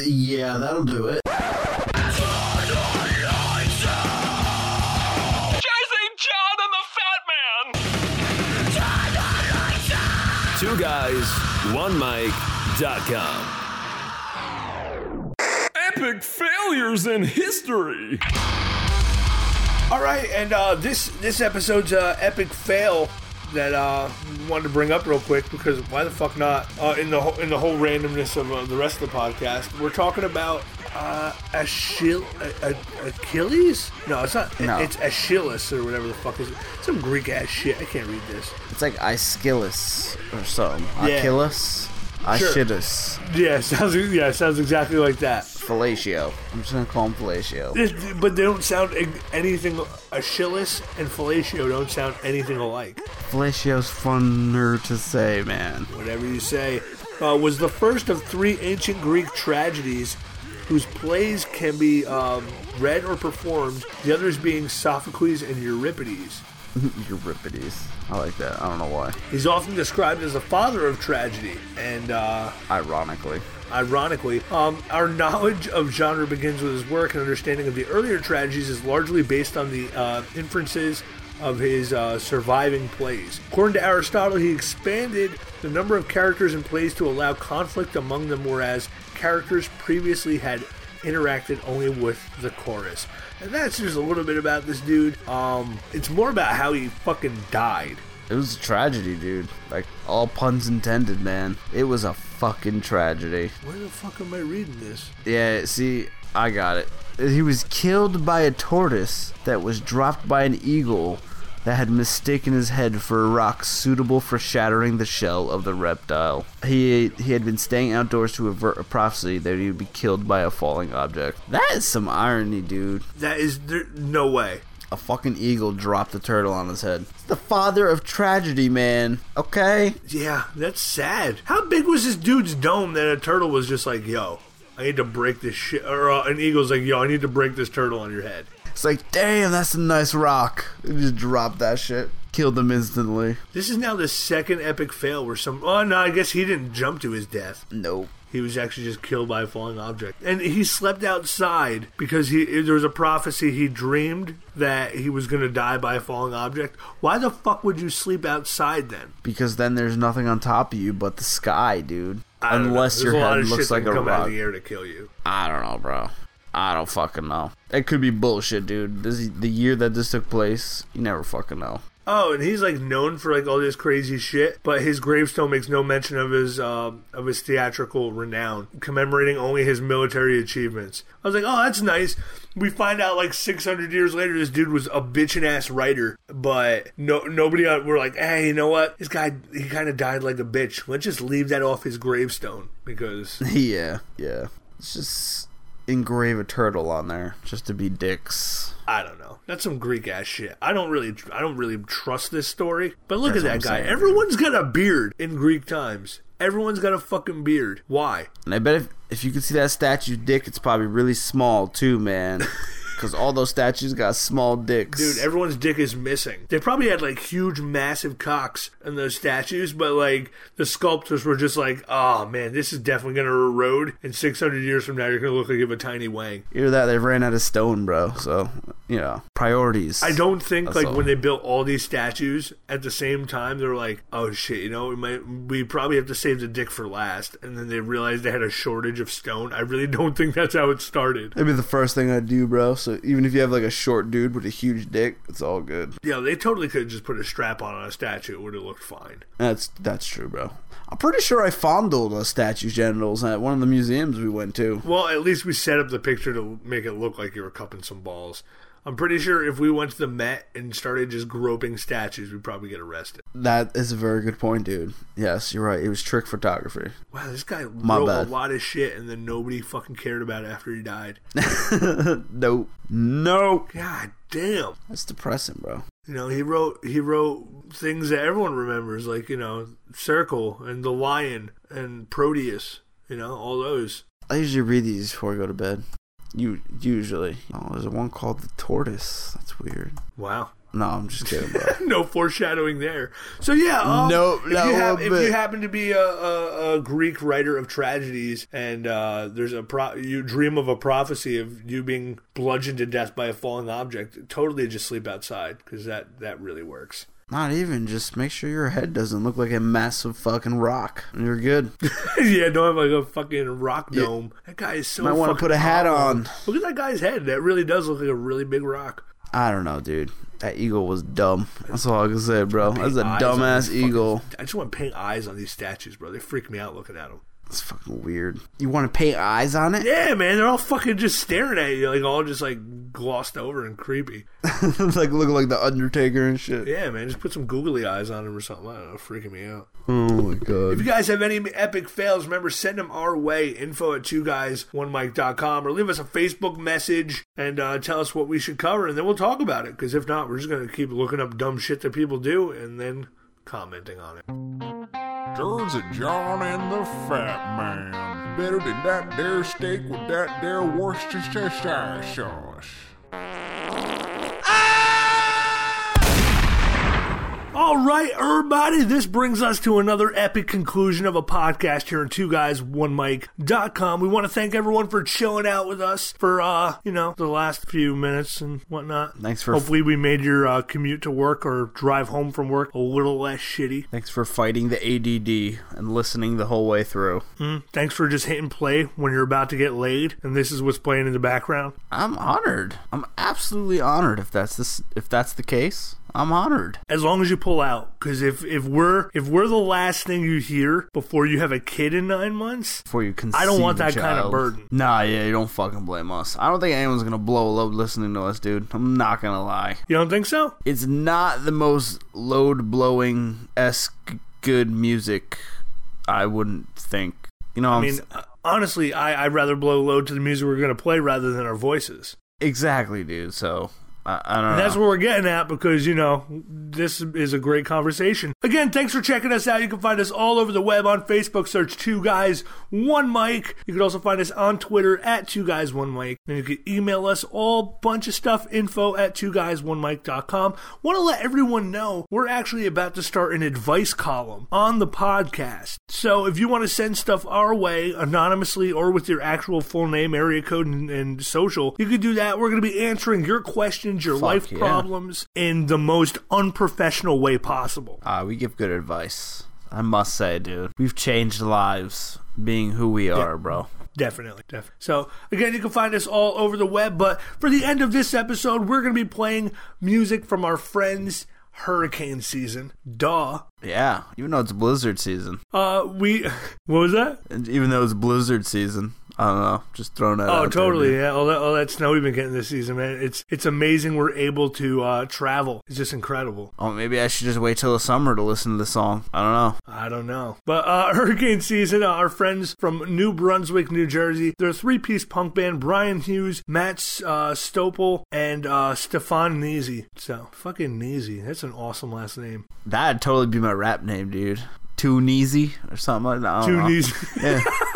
[SPEAKER 2] meth.
[SPEAKER 3] Yeah, that'll do it.
[SPEAKER 4] One mic.com. Epic failures in history.
[SPEAKER 2] All right, and uh, this this episode's uh, epic fail that uh, wanted to bring up real quick because why the fuck not? Uh, in the whole, in the whole randomness of uh, the rest of the podcast, we're talking about uh, Achille, a- a- Achilles. No, it's not.
[SPEAKER 3] No.
[SPEAKER 2] It's Achilles or whatever the fuck is it? Some Greek ass shit. I can't read this.
[SPEAKER 3] It's like Aeschylus or something.
[SPEAKER 2] Yeah.
[SPEAKER 3] Achilles? Aeschylus.
[SPEAKER 2] Yeah, sounds yeah, sounds exactly like that.
[SPEAKER 3] Fellatio. I'm just gonna call him Fellatio.
[SPEAKER 2] But they don't sound anything. Achilles and fellatio don't sound anything alike.
[SPEAKER 3] Fellatio's funner to say, man.
[SPEAKER 2] whatever you say, uh, was the first of three ancient Greek tragedies whose plays can be um, read or performed, the others being Sophocles and Euripides.
[SPEAKER 3] Euripides. I like that. I don't know why.
[SPEAKER 2] He's often described as the father of tragedy, and uh,
[SPEAKER 3] Ironically.
[SPEAKER 2] ironically, um, our knowledge of genre begins with his work and understanding of the earlier tragedies is largely based on the uh, inferences of his uh, surviving plays. According to Aristotle, he expanded the number of characters in plays to allow conflict among them, whereas characters previously had interacted only with the chorus. And that's just a little bit about this dude. Um, it's more about how he fucking died.
[SPEAKER 3] It was a tragedy, dude. Like, all puns intended, man. It was a fucking tragedy.
[SPEAKER 2] Where the fuck am I reading this?
[SPEAKER 3] Yeah, see, I got it. He was killed by a tortoise that was dropped by an eagle that had mistaken his head for a rock suitable for shattering the shell of the reptile. He he had been staying outdoors to avert a prophecy that he would be killed by a falling object. That is some irony, dude.
[SPEAKER 2] That is there, no way.
[SPEAKER 3] A fucking eagle dropped a turtle on his head. It's the father of tragedy, man. Okay?
[SPEAKER 2] Yeah, that's sad. How big was this dude's dome that a turtle was just like, yo, I need to break this shit? Or uh, an eagle's like, yo, I need to break this turtle on your head.
[SPEAKER 3] It's like, damn, that's a nice rock. Just dropped that shit. Killed him instantly.
[SPEAKER 2] This is now the second epic fail where some. Oh no, I guess he didn't jump to his death.
[SPEAKER 3] Nope.
[SPEAKER 2] He was actually just killed by a falling object, and he slept outside because he there was a prophecy. He dreamed that he was going to die by a falling object. Why the fuck would you sleep outside then?
[SPEAKER 3] Because then there's nothing on top of you but the sky, dude.
[SPEAKER 2] I don't know.
[SPEAKER 3] Unless your
[SPEAKER 2] a lot
[SPEAKER 3] head
[SPEAKER 2] of
[SPEAKER 3] looks like a
[SPEAKER 2] come out
[SPEAKER 3] rock.
[SPEAKER 2] of the air to kill you.
[SPEAKER 3] I don't know, bro. I don't fucking know. It could be bullshit, dude. This the year that this took place. You never fucking know.
[SPEAKER 2] Oh, and he's like known for like all this crazy shit, but his gravestone makes no mention of his uh, of his theatrical renown, commemorating only his military achievements. I was like, oh, that's nice. We find out like 600 years later, this dude was a bitchin' ass writer, but no nobody uh, were like, hey, you know what? This guy he kind of died like a bitch. Let's just leave that off his gravestone because
[SPEAKER 3] yeah, yeah. Let's just engrave a turtle on there just to be dicks.
[SPEAKER 2] I don't know. That's some Greek ass shit. I don't really, I don't really trust this story. But look
[SPEAKER 3] That's
[SPEAKER 2] at that guy.
[SPEAKER 3] saying,
[SPEAKER 2] Everyone's got a beard in Greek times. Everyone's got a fucking beard. Why?
[SPEAKER 3] And I bet if if you could see that statue's dick, it's probably really small too, man. Because all those statues got small dicks.
[SPEAKER 2] Dude, everyone's dick is missing. They probably had like huge, massive cocks in those statues, but like the sculptors were just like, oh man, this is definitely going to erode. And 600 years from now, you're going to look like you have a tiny wang.
[SPEAKER 3] Either that, they ran out of stone, bro. So you know, priorities.
[SPEAKER 2] I don't think
[SPEAKER 3] That's
[SPEAKER 2] like
[SPEAKER 3] all.
[SPEAKER 2] when they built all these statues at the same time, they were like, "Oh shit, you know, we might we probably have to save the dick for last." And then they realized they had a shortage of stone. I really don't think that's how it started.
[SPEAKER 3] That'd be the first thing I'd do, bro. So even if you have like a short dude with a huge dick, it's all good.
[SPEAKER 2] Yeah, they totally could have just put a strap on on a statue; it would have looked fine.
[SPEAKER 3] That's that's true, bro. I'm pretty sure I fondled a statue's genitals at one of the museums we went to.
[SPEAKER 2] Well, at least we set up the picture to make it look like you were cupping some balls. I'm pretty sure if we went to the Met and started just groping statues, we'd probably get arrested.
[SPEAKER 3] That is a very good point, dude. Yes, you're right. It was trick photography.
[SPEAKER 2] Wow, this guy
[SPEAKER 3] My
[SPEAKER 2] wrote
[SPEAKER 3] bad.
[SPEAKER 2] a lot of shit, and then nobody fucking cared about it after he died.
[SPEAKER 3] Nope. Nope.
[SPEAKER 2] God damn.
[SPEAKER 3] That's depressing, bro.
[SPEAKER 2] You know, he wrote he wrote things that everyone remembers, like you know, Circle and the Lion and Proteus. You know, all those.
[SPEAKER 3] I usually read these before I go to bed. You usually. Oh, there's one called the tortoise. That's weird.
[SPEAKER 2] Wow.
[SPEAKER 3] No, I'm just kidding,
[SPEAKER 2] no foreshadowing there. So yeah, um,
[SPEAKER 3] Nope,
[SPEAKER 2] if, you if you happen to be a, a, a Greek writer of tragedies, and uh, there's a pro- you dream of a prophecy of you being bludgeoned to death by a falling object, totally just sleep outside because that that really works.
[SPEAKER 3] Not even. Just make sure your head doesn't look like a massive fucking rock, and you're good.
[SPEAKER 2] yeah, don't have like a fucking rock dome. That guy is so.
[SPEAKER 3] Might wanna put a hat on.
[SPEAKER 2] Look at that guy's head. That really does look like a really big rock.
[SPEAKER 3] I don't know, dude. That eagle was dumb. That's all I can say, bro. That's a
[SPEAKER 2] Paint eyes on
[SPEAKER 3] dumbass
[SPEAKER 2] these fucking-
[SPEAKER 3] eagle.
[SPEAKER 2] I just want to paint eyes on these statues, bro. They freak me out looking at them.
[SPEAKER 3] It's fucking weird. You want to paint eyes on it?
[SPEAKER 2] Yeah, man, they're all fucking just staring at you, like all just like glossed over and creepy.
[SPEAKER 3] like looking like the Undertaker and shit.
[SPEAKER 2] Yeah, man, just put some googly eyes on them or something. I don't know, freaking me out.
[SPEAKER 3] Oh my god.
[SPEAKER 2] If you guys have any epic fails, remember send them our way. Info at two guys one mic.com or leave us a Facebook message and uh, tell us what we should cover, and then we'll talk about it. Because if not, we're just gonna keep looking up dumb shit that people do and then commenting on it.
[SPEAKER 5] There's a John and the Fat Man. Better than that there steak with that there Worcestershire sauce.
[SPEAKER 2] All right, everybody, this brings us to another epic conclusion of a podcast here on two guys one mic.com. We want to thank everyone for chilling out with us for uh, you know, the last few minutes and whatnot.
[SPEAKER 3] Thanks for-
[SPEAKER 2] Hopefully we made your uh, commute to work or drive home from work a little less shitty.
[SPEAKER 3] Thanks for fighting the ADD and listening the whole way through.
[SPEAKER 2] Thanks for just hitting play when you're about to get laid and this is what's playing in the background.
[SPEAKER 3] I'm honored. I'm absolutely honored if that's this if that's the case. I'm honored.
[SPEAKER 2] As long as you pull out, because if if we're if we're the last thing you hear before you have a kid in nine months,
[SPEAKER 3] Before you conceive
[SPEAKER 2] I don't want that kind of burden.
[SPEAKER 3] Nah, yeah, you don't fucking blame us. I don't think anyone's gonna blow a load listening to us, dude. I'm not gonna lie.
[SPEAKER 2] you don't think so?
[SPEAKER 3] It's not the most load blowing esque good music. I wouldn't think. You know,
[SPEAKER 2] I
[SPEAKER 3] I'm
[SPEAKER 2] mean, uh, honestly, I, I'd rather blow load to the music we're going to play rather than our voices.
[SPEAKER 3] exactly, dude. So I, I don't know.
[SPEAKER 2] That's what we're getting at because, you know, this is a great conversation. Again, thanks for checking us out. You can find us all over the web on Facebook. Search Two Guys, One Mic. You can also find us on Twitter at Two Guys, One Mic. And you can email us all bunch of stuff, info at Two Guys, One Mic.com. Want to let everyone know we're actually about to start an advice column on the podcast. So if you want to send stuff our way anonymously or with your actual full name, area code, and, and social, you can do that. We're going to be answering your questions, your
[SPEAKER 3] Fuck
[SPEAKER 2] life
[SPEAKER 3] yeah.
[SPEAKER 2] problems in the most unprofessional way possible.
[SPEAKER 3] Ah, we give good advice. I must say, dude, we've changed lives being who we are, bro.
[SPEAKER 2] Definitely, definitely. So again, you can find us all over the web. But for the end of this episode, we're going to be playing music from our friends' hurricane season. Duh.
[SPEAKER 3] Yeah, even though it's blizzard season,
[SPEAKER 2] Uh, we. What was that?
[SPEAKER 3] and even though it's blizzard season, I don't know, just throwing that. out
[SPEAKER 2] Oh,
[SPEAKER 3] there,
[SPEAKER 2] totally.
[SPEAKER 3] dude.
[SPEAKER 2] yeah, all that, all that snow we've been getting this season, man. It's it's amazing. We're able to uh, travel. It's just incredible.
[SPEAKER 3] Oh, maybe I should just wait till the summer to listen to the song. I don't know.
[SPEAKER 2] I don't know. But uh, Hurricane Season, uh, our friends from New Brunswick, New Jersey, they're a three piece punk band Brian Hughes, Matt uh, Stopel, and uh, Stefan Neasy. So, fucking Neasy. That's an awesome last name.
[SPEAKER 3] That'd totally be my rap name, dude. Too easy or something like that.
[SPEAKER 2] Too. Neasy.
[SPEAKER 3] Yeah.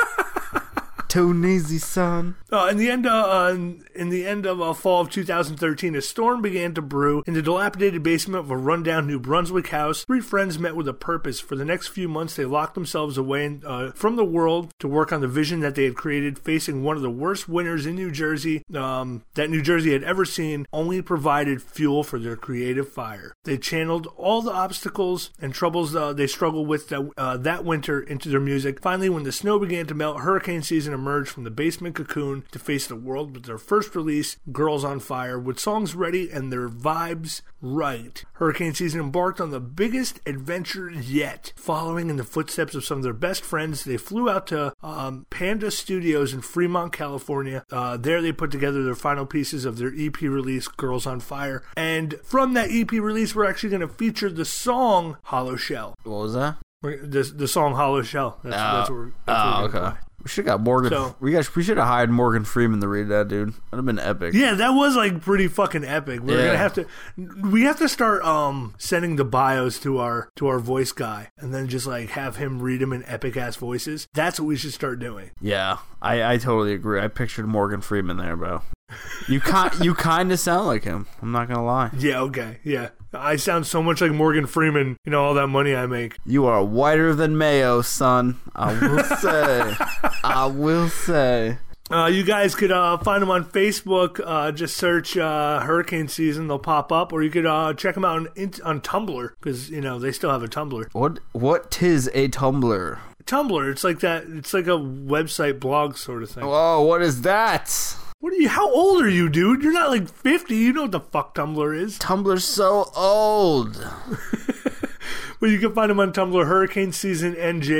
[SPEAKER 3] Son.
[SPEAKER 2] Uh, in the end, uh, uh, in the end of uh, fall of 2013, a storm began to brew in the dilapidated basement of a rundown New Brunswick house. Three friends met with a purpose. For the next few months, they locked themselves away uh, from the world to work on the vision that they had created, facing one of the worst winters in New Jersey um, that New Jersey had ever seen. Only provided fuel for their creative fire. They channeled all the obstacles and troubles uh, they struggled with that, that winter into their music. Finally, when the snow began to melt, hurricane season emerged from the basement cocoon to face the world with their first release, Girls on Fire, with songs ready and their vibes right. Hurricane season embarked on the biggest adventure yet. Following in the footsteps of some of their best friends, they flew out to um, Panda Studios in Fremont, California. Uh, there, they put together their final pieces of their EP release, Girls on Fire. And from that EP release, we're actually going to feature the song Hollow Shell.
[SPEAKER 3] What was that?
[SPEAKER 2] The, the song Hollow Shell. That's, that's what we're, that's
[SPEAKER 3] oh,
[SPEAKER 2] what we're
[SPEAKER 3] okay.
[SPEAKER 2] gonna play.
[SPEAKER 3] We should have got Morgan.
[SPEAKER 2] So-
[SPEAKER 3] we got. We should have hired Morgan Freeman to read that, dude. That'd have been epic.
[SPEAKER 2] Yeah, that was like pretty fucking epic. We're
[SPEAKER 3] Yeah.
[SPEAKER 2] gonna have to, we have to start um sending the bios to our to our voice guy, and then just like have him read them in epic ass voices. That's what we should start doing.
[SPEAKER 3] Yeah, I, I totally agree. I pictured Morgan Freeman there, bro. You kind you kind of sound like him. I'm not gonna lie.
[SPEAKER 2] Yeah, okay, yeah. I sound so much like Morgan Freeman. You know all that money I make.
[SPEAKER 3] You are whiter than mayo, son. I will say. I will say.
[SPEAKER 2] Uh, you guys could uh, find them on Facebook. Uh, just search uh, Hurricane Season; they'll pop up, or you could uh, check them out on, on Tumblr because you know they still have a Tumblr.
[SPEAKER 3] What what tis a Tumblr?
[SPEAKER 2] Tumblr, it's like that. It's like a website blog sort of thing.
[SPEAKER 3] Whoa, what is that?
[SPEAKER 2] What are you? How old are you, dude? You're not like 50. You know what the fuck Tumblr is.
[SPEAKER 3] Tumblr's so old.
[SPEAKER 2] Well, you can find them on Tumblr,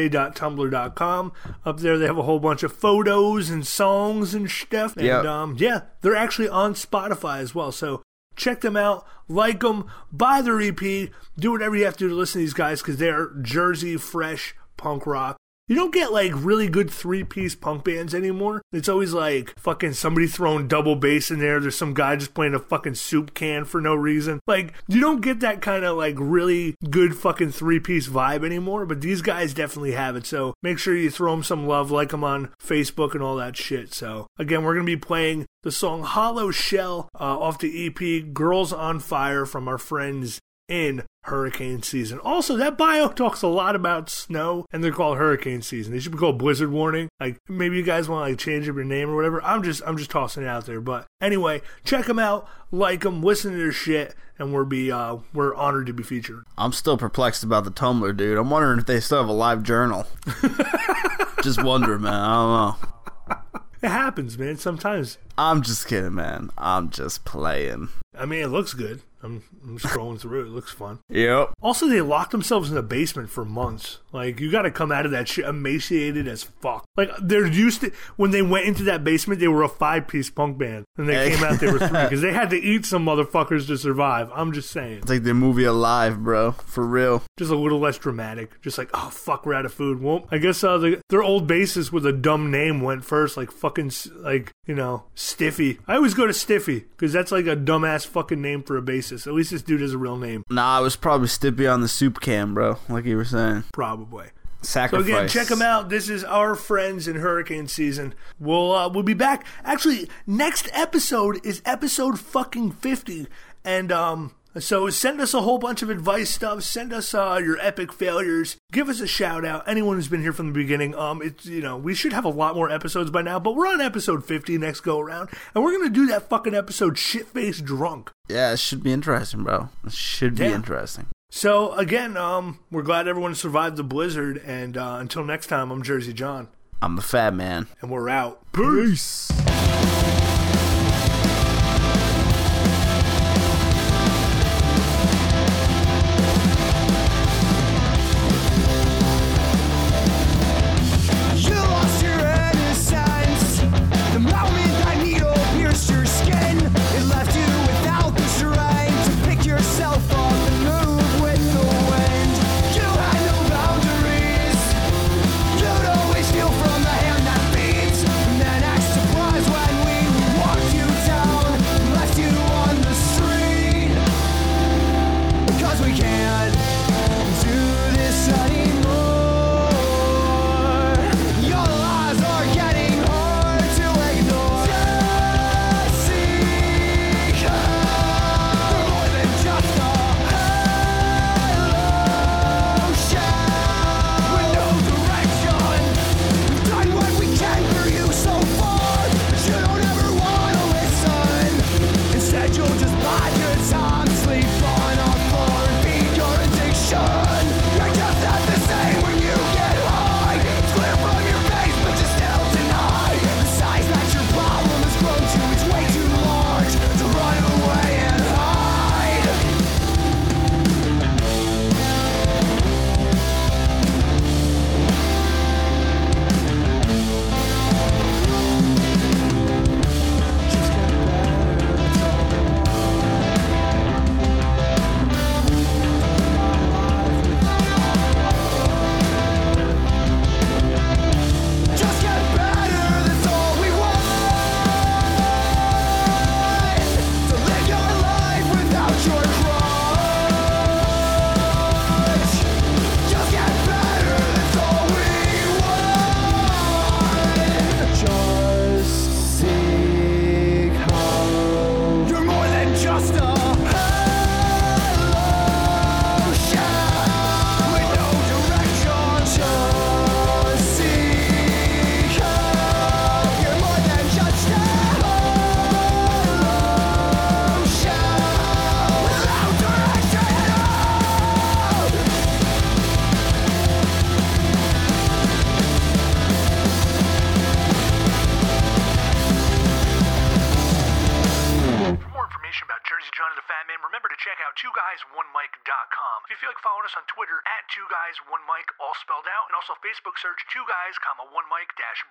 [SPEAKER 2] hurricaneseasonnj.tumblr.com. Up there, they have a whole bunch of photos and songs and stuff. And
[SPEAKER 3] Yep.
[SPEAKER 2] um, yeah, they're actually on Spotify as well. So check them out, like them, buy their EP, do whatever you have to do to listen to these guys because they're Jersey fresh punk rock. You don't get like really good three piece punk bands anymore. It's always like fucking somebody throwing double bass in there. There's some guy just playing a fucking soup can for no reason. Like, you don't get that kind of like really good fucking three piece vibe anymore, but these guys definitely have it. So make sure you throw them some love, like them on Facebook and all that shit. So again, we're going to be playing the song Hollow Shell uh, off the EP Girls on Fire from our friends in hurricane season. Also, that bio talks a lot about snow, and they're called hurricane season. They should be called blizzard warning. Like maybe you guys want to like change up your name or whatever. I'm just I'm just tossing it out there. But anyway, check them out, like them, listen to their shit, and we're be uh we're honored to be featured.
[SPEAKER 3] I'm still perplexed about the Tumblr, dude. I'm wondering if they still have a live journal. just wondering, man. I don't know.
[SPEAKER 2] It happens, man. Sometimes.
[SPEAKER 3] I'm just kidding, man. I'm just playing.
[SPEAKER 2] I mean, it looks good. I'm, I'm scrolling through it. It looks fun.
[SPEAKER 3] Yep.
[SPEAKER 2] Also, they locked themselves in the basement for months. Like, you got to come out of that shit emaciated as fuck. Like, they're used to when they went into that basement, they were a five piece punk band, and they came out they were three because they had to eat some motherfuckers to survive. I'm just saying,
[SPEAKER 3] It's like the movie Alive, bro. For real.
[SPEAKER 2] just a little less dramatic. Just like, oh fuck, we're out of food. Well, I guess uh, the, their old bassist with a dumb name went first, like fucking like you know Stiffy. I always go to Stiffy because that's like a dumbass fucking name for a bassist. At least this dude has a real name,
[SPEAKER 3] Nah, it was probably Stippy on the soup can, bro. Like you were saying.
[SPEAKER 2] probably.
[SPEAKER 3] Sacrifice.
[SPEAKER 2] So again, check them out. This is our friends in hurricane season. We'll uh, we'll be back. Actually, next episode is episode fucking fifty, and um, so send us a whole bunch of advice stuff. Send us uh, your epic failures. Give us a shout out. Anyone who's been here from the beginning. Um, it's you know we should have a lot more episodes by now, but we're on episode fifty next go around, and we're gonna do that fucking episode shit faced drunk.
[SPEAKER 3] Yeah, it should be interesting, bro. It should be
[SPEAKER 2] Yeah.
[SPEAKER 3] interesting.
[SPEAKER 2] So again, um, we're glad everyone survived the blizzard, and uh, until next time, I'm Jersey John,
[SPEAKER 3] I'm the fat man.
[SPEAKER 2] and we're out.
[SPEAKER 3] Peace.
[SPEAKER 6] You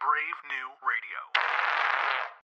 [SPEAKER 2] brave new radio.